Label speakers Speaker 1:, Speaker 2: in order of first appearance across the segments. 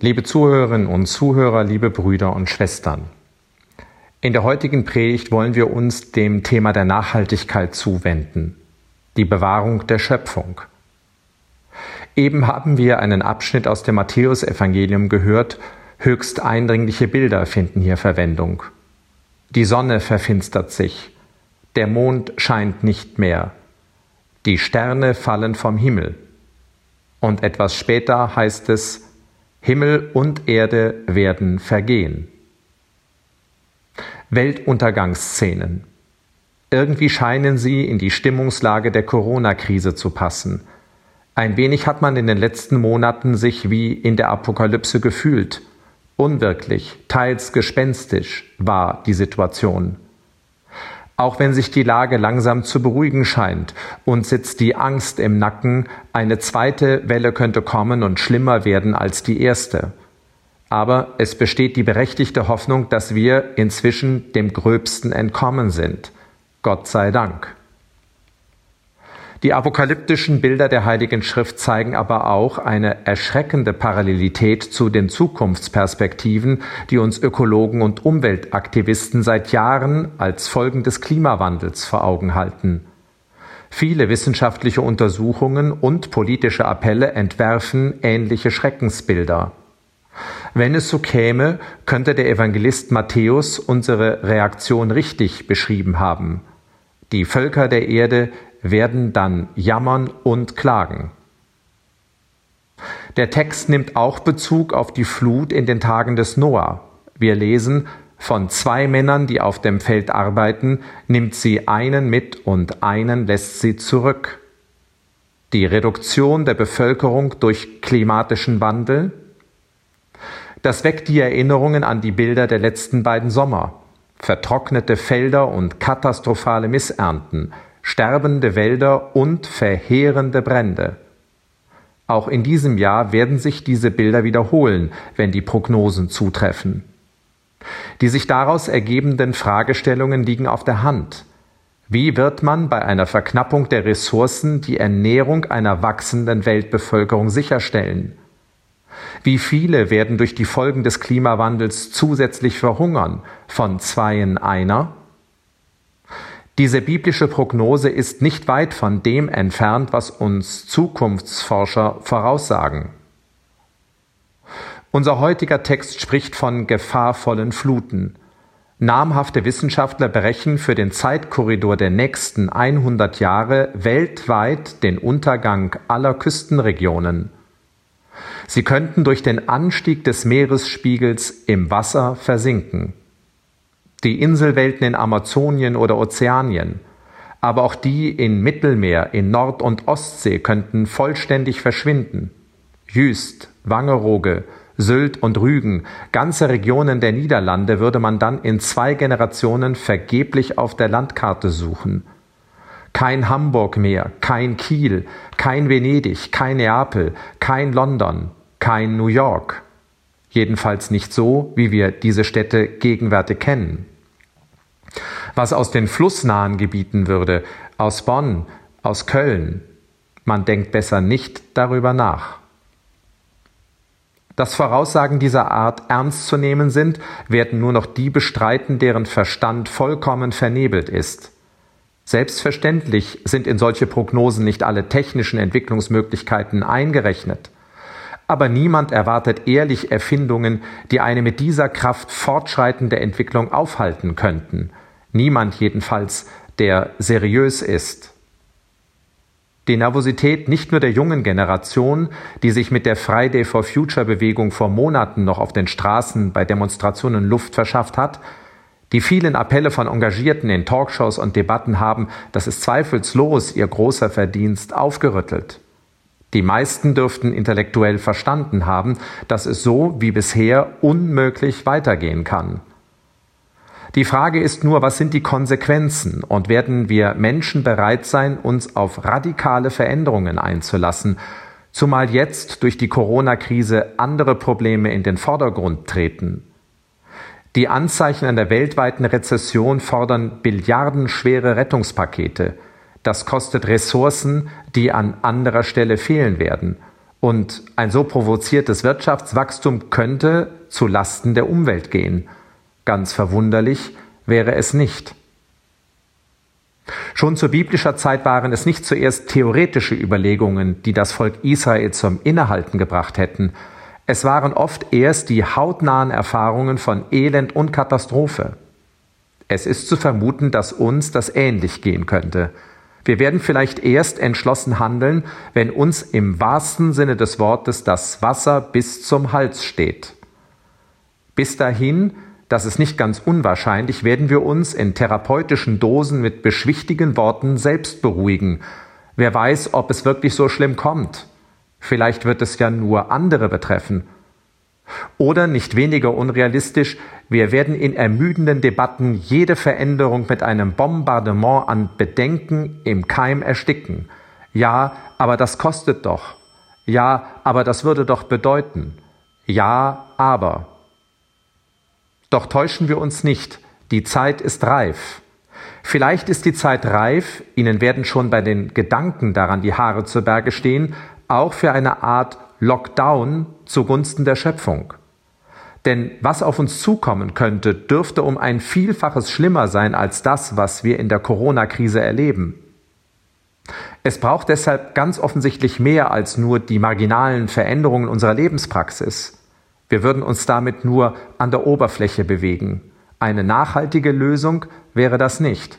Speaker 1: Liebe Zuhörerinnen und Zuhörer, liebe Brüder und Schwestern. In der heutigen Predigt wollen wir uns dem Thema der Nachhaltigkeit zuwenden, die Bewahrung der Schöpfung. Eben haben wir einen Abschnitt aus dem Matthäusevangelium gehört, höchst eindringliche Bilder finden hier Verwendung. Die Sonne verfinstert sich, der Mond scheint nicht mehr, die Sterne fallen vom Himmel. Und etwas später heißt es, Himmel und Erde werden vergehen. Weltuntergangsszenen. Irgendwie scheinen sie in die Stimmungslage der Corona-Krise zu passen. Ein wenig hat man in den letzten Monaten sich wie in der Apokalypse gefühlt. Unwirklich, teils gespenstisch war die Situation. Auch wenn sich die Lage langsam zu beruhigen scheint und sitzt die Angst im Nacken, eine zweite Welle könnte kommen und schlimmer werden als die erste. Aber es besteht die berechtigte Hoffnung, dass wir inzwischen dem Gröbsten entkommen sind. Gott sei Dank. Die apokalyptischen Bilder der Heiligen Schrift zeigen aber auch eine erschreckende Parallelität zu den Zukunftsperspektiven, die uns Ökologen und Umweltaktivisten seit Jahren als Folgen des Klimawandels vor Augen halten. Viele wissenschaftliche Untersuchungen und politische Appelle entwerfen ähnliche Schreckensbilder. Wenn es so käme, könnte der Evangelist Matthäus unsere Reaktion richtig beschrieben haben. Die Völker der Erde werden dann jammern und klagen. Der Text nimmt auch Bezug auf die Flut in den Tagen des Noah. Wir lesen, von zwei Männern, die auf dem Feld arbeiten, nimmt sie einen mit und einen lässt sie zurück. Die Reduktion der Bevölkerung durch klimatischen Wandel. Das weckt die Erinnerungen an die Bilder der letzten beiden Sommer. Vertrocknete Felder und katastrophale Missernten, sterbende Wälder und verheerende Brände. Auch in diesem Jahr werden sich diese Bilder wiederholen, wenn die Prognosen zutreffen. Die sich daraus ergebenden Fragestellungen liegen auf der Hand. Wie wird man bei einer Verknappung der Ressourcen die Ernährung einer wachsenden Weltbevölkerung sicherstellen? Wie viele werden durch die Folgen des Klimawandels zusätzlich verhungern, von zweien einer? Diese biblische Prognose ist nicht weit von dem entfernt, was uns Zukunftsforscher voraussagen. Unser heutiger Text spricht von gefahrvollen Fluten. Namhafte Wissenschaftler berechnen für den Zeitkorridor der nächsten 100 Jahre weltweit den Untergang aller Küstenregionen. Sie könnten durch den Anstieg des Meeresspiegels im Wasser versinken die Inselwelten in Amazonien oder Ozeanien, aber auch die in Mittelmeer, in Nord- und Ostsee könnten vollständig verschwinden. Jüst, Wangerooge, Sylt und Rügen, ganze Regionen der Niederlande würde man dann in zwei Generationen vergeblich auf der Landkarte suchen. Kein Hamburg mehr, kein Kiel, kein Venedig, kein Neapel, kein London, kein New York. Jedenfalls nicht so, wie wir diese Städte gegenwärtig kennen. Was aus den flussnahen Gebieten würde, aus Bonn, aus Köln, man denkt besser nicht darüber nach. Dass Voraussagen dieser Art ernst zu nehmen sind, werden nur noch die bestreiten, deren Verstand vollkommen vernebelt ist. Selbstverständlich sind in solche Prognosen nicht alle technischen Entwicklungsmöglichkeiten eingerechnet. Aber niemand erwartet ehrlich Erfindungen, die eine mit dieser Kraft fortschreitende Entwicklung aufhalten könnten. Niemand jedenfalls, der seriös ist. Die Nervosität nicht nur der jungen Generation, die sich mit der Friday for Future Bewegung vor Monaten noch auf den Straßen bei Demonstrationen Luft verschafft hat, die vielen Appelle von Engagierten in Talkshows und Debatten haben, das ist zweifellos ihr großer Verdienst, aufgerüttelt. Die meisten dürften intellektuell verstanden haben, dass es so wie bisher unmöglich weitergehen kann. Die Frage ist nur, was sind die Konsequenzen und werden wir Menschen bereit sein, uns auf radikale Veränderungen einzulassen, zumal jetzt durch die Corona-Krise andere Probleme in den Vordergrund treten. Die Anzeichen einer weltweiten Rezession fordern billiardenschwere Rettungspakete – das kostet Ressourcen, die an anderer Stelle fehlen werden. Und ein so provoziertes Wirtschaftswachstum könnte zu Lasten der Umwelt gehen. Ganz verwunderlich wäre es nicht. Schon zu biblischer Zeit waren es nicht zuerst theoretische Überlegungen, die das Volk Israel zum Innehalten gebracht hätten. Es waren oft erst die hautnahen Erfahrungen von Elend und Katastrophe. Es ist zu vermuten, dass uns das ähnlich gehen könnte. Wir werden vielleicht erst entschlossen handeln, wenn uns im wahrsten Sinne des Wortes das Wasser bis zum Hals steht. Bis dahin, das ist nicht ganz unwahrscheinlich, werden wir uns in therapeutischen Dosen mit beschwichtigen Worten selbst beruhigen. Wer weiß, ob es wirklich so schlimm kommt. Vielleicht wird es ja nur andere betreffen. Oder nicht weniger unrealistisch, wir werden in ermüdenden Debatten jede Veränderung mit einem Bombardement an Bedenken im Keim ersticken. Ja, aber das kostet doch. Ja, aber das würde doch bedeuten. Ja, aber. Doch täuschen wir uns nicht, die Zeit ist reif. Vielleicht ist die Zeit reif, Ihnen werden schon bei den Gedanken daran die Haare zu Berge stehen, auch für eine Art Lockdown zugunsten der Schöpfung. Denn was auf uns zukommen könnte, dürfte um ein Vielfaches schlimmer sein als das, was wir in der Corona-Krise erleben. Es braucht deshalb ganz offensichtlich mehr als nur die marginalen Veränderungen unserer Lebenspraxis. Wir würden uns damit nur an der Oberfläche bewegen. Eine nachhaltige Lösung wäre das nicht.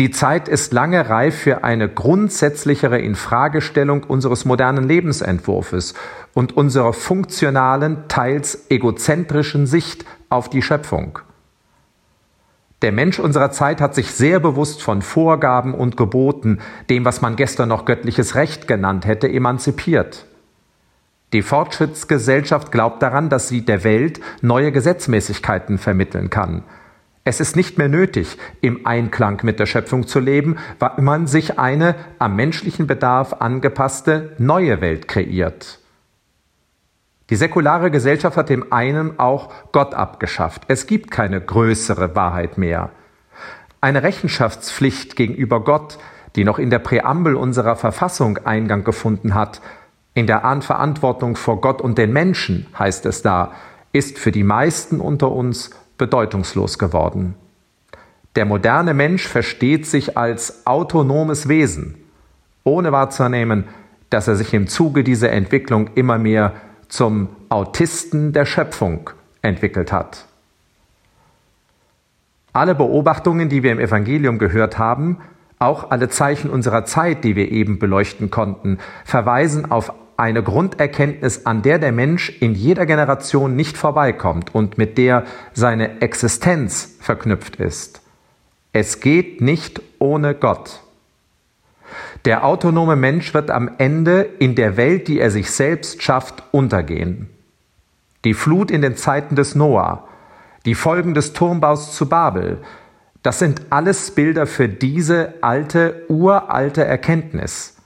Speaker 1: Die Zeit ist lange reif für eine grundsätzlichere Infragestellung unseres modernen Lebensentwurfes und unserer funktionalen, teils egozentrischen Sicht auf die Schöpfung. Der Mensch unserer Zeit hat sich sehr bewusst von Vorgaben und Geboten, dem, was man gestern noch göttliches Recht genannt hätte, emanzipiert. Die Fortschrittsgesellschaft glaubt daran, dass sie der Welt neue Gesetzmäßigkeiten vermitteln kann – es ist nicht mehr nötig, im Einklang mit der Schöpfung zu leben, weil man sich eine am menschlichen Bedarf angepasste neue Welt kreiert. Die säkulare Gesellschaft hat dem einen auch Gott abgeschafft. Es gibt keine größere Wahrheit mehr. Eine Rechenschaftspflicht gegenüber Gott, die noch in der Präambel unserer Verfassung Eingang gefunden hat, in der Anverantwortung vor Gott und den Menschen, heißt es da, ist für die meisten unter uns bedeutungslos geworden. Der moderne Mensch versteht sich als autonomes Wesen, ohne wahrzunehmen, dass er sich im Zuge dieser Entwicklung immer mehr zum Autisten der Schöpfung entwickelt hat. Alle Beobachtungen, die wir im Evangelium gehört haben, auch alle Zeichen unserer Zeit, die wir eben beleuchten konnten, verweisen auf eine Grunderkenntnis, an der der Mensch in jeder Generation nicht vorbeikommt und mit der seine Existenz verknüpft ist. Es geht nicht ohne Gott. Der autonome Mensch wird am Ende in der Welt, die er sich selbst schafft, untergehen. Die Flut in den Zeiten des Noah, die Folgen des Turmbaus zu Babel, das sind alles Bilder für diese alte, uralte Erkenntnis.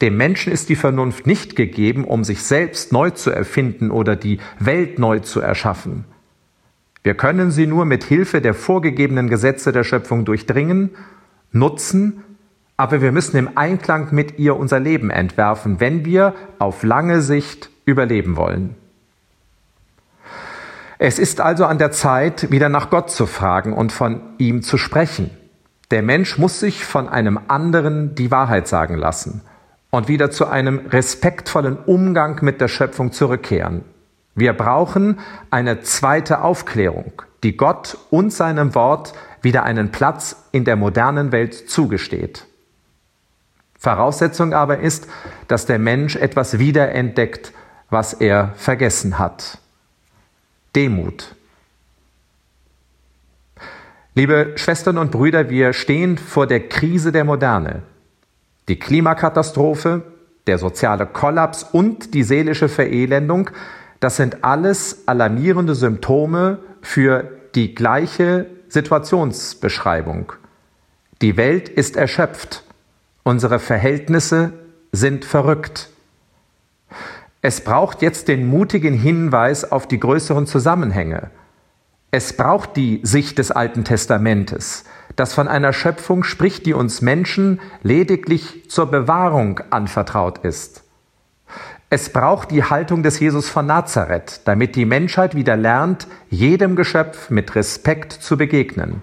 Speaker 1: Dem Menschen ist die Vernunft nicht gegeben, um sich selbst neu zu erfinden oder die Welt neu zu erschaffen. Wir können sie nur mit Hilfe der vorgegebenen Gesetze der Schöpfung durchdringen, nutzen, aber wir müssen im Einklang mit ihr unser Leben entwerfen, wenn wir auf lange Sicht überleben wollen. Es ist also an der Zeit, wieder nach Gott zu fragen und von ihm zu sprechen. Der Mensch muss sich von einem anderen die Wahrheit sagen lassen und wieder zu einem respektvollen Umgang mit der Schöpfung zurückkehren. Wir brauchen eine zweite Aufklärung, die Gott und seinem Wort wieder einen Platz in der modernen Welt zugesteht. Voraussetzung aber ist, dass der Mensch etwas wiederentdeckt, was er vergessen hat. Demut. Liebe Schwestern und Brüder, wir stehen vor der Krise der Moderne. Die Klimakatastrophe, der soziale Kollaps und die seelische Verelendung, das sind alles alarmierende Symptome für die gleiche Situationsbeschreibung. Die Welt ist erschöpft. Unsere Verhältnisse sind verrückt. Es braucht jetzt den mutigen Hinweis auf die größeren Zusammenhänge. Es braucht die Sicht des Alten Testamentes, das von einer Schöpfung spricht, die uns Menschen lediglich zur Bewahrung anvertraut ist. Es braucht die Haltung des Jesus von Nazareth, damit die Menschheit wieder lernt, jedem Geschöpf mit Respekt zu begegnen.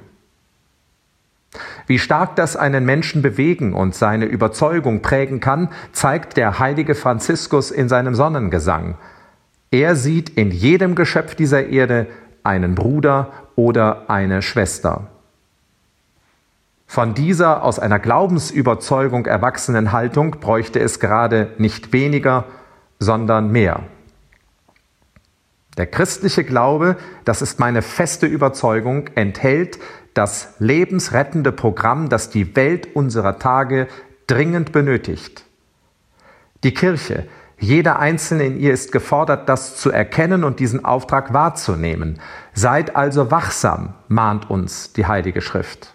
Speaker 1: Wie stark das einen Menschen bewegen und seine Überzeugung prägen kann, zeigt der heilige Franziskus in seinem Sonnengesang. Er sieht in jedem Geschöpf dieser Erde einen Bruder oder eine Schwester. Von dieser aus einer Glaubensüberzeugung erwachsenen Haltung bräuchte es gerade nicht weniger, sondern mehr. Der christliche Glaube, das ist meine feste Überzeugung, enthält das lebensrettende Programm, das die Welt unserer Tage dringend benötigt. Die Kirche, jeder Einzelne in ihr ist gefordert, das zu erkennen und diesen Auftrag wahrzunehmen. Seid also wachsam, mahnt uns die Heilige Schrift.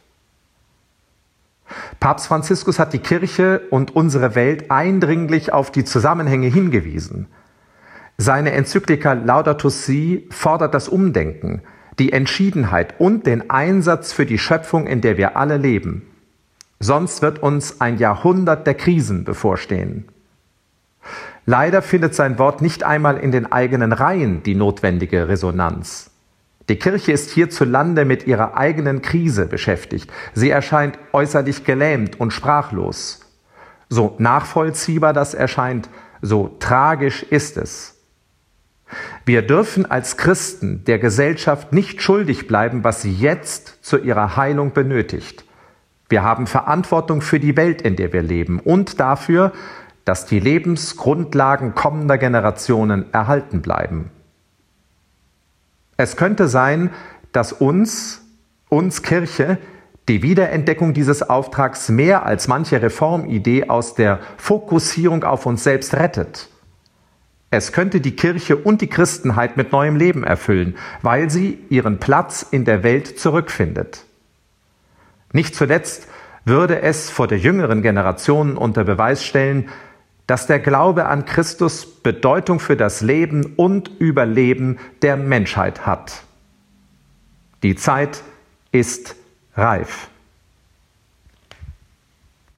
Speaker 1: Papst Franziskus hat die Kirche und unsere Welt eindringlich auf die Zusammenhänge hingewiesen. Seine Enzyklika Laudato Si fordert das Umdenken, die Entschiedenheit und den Einsatz für die Schöpfung, in der wir alle leben. Sonst wird uns ein Jahrhundert der Krisen bevorstehen. Leider findet sein Wort nicht einmal in den eigenen Reihen die notwendige Resonanz. Die Kirche ist hierzulande mit ihrer eigenen Krise beschäftigt. Sie erscheint äußerlich gelähmt und sprachlos. So nachvollziehbar das erscheint, so tragisch ist es. Wir dürfen als Christen der Gesellschaft nicht schuldig bleiben, was sie jetzt zu ihrer Heilung benötigt. Wir haben Verantwortung für die Welt, in der wir leben und dafür, dass die Lebensgrundlagen kommender Generationen erhalten bleiben. Es könnte sein, dass uns, uns Kirche, die Wiederentdeckung dieses Auftrags mehr als manche Reformidee aus der Fokussierung auf uns selbst rettet. Es könnte die Kirche und die Christenheit mit neuem Leben erfüllen, weil sie ihren Platz in der Welt zurückfindet. Nicht zuletzt würde es vor der jüngeren Generation unter Beweis stellen, dass der Glaube an Christus Bedeutung für das Leben und Überleben der Menschheit hat. Die Zeit ist reif.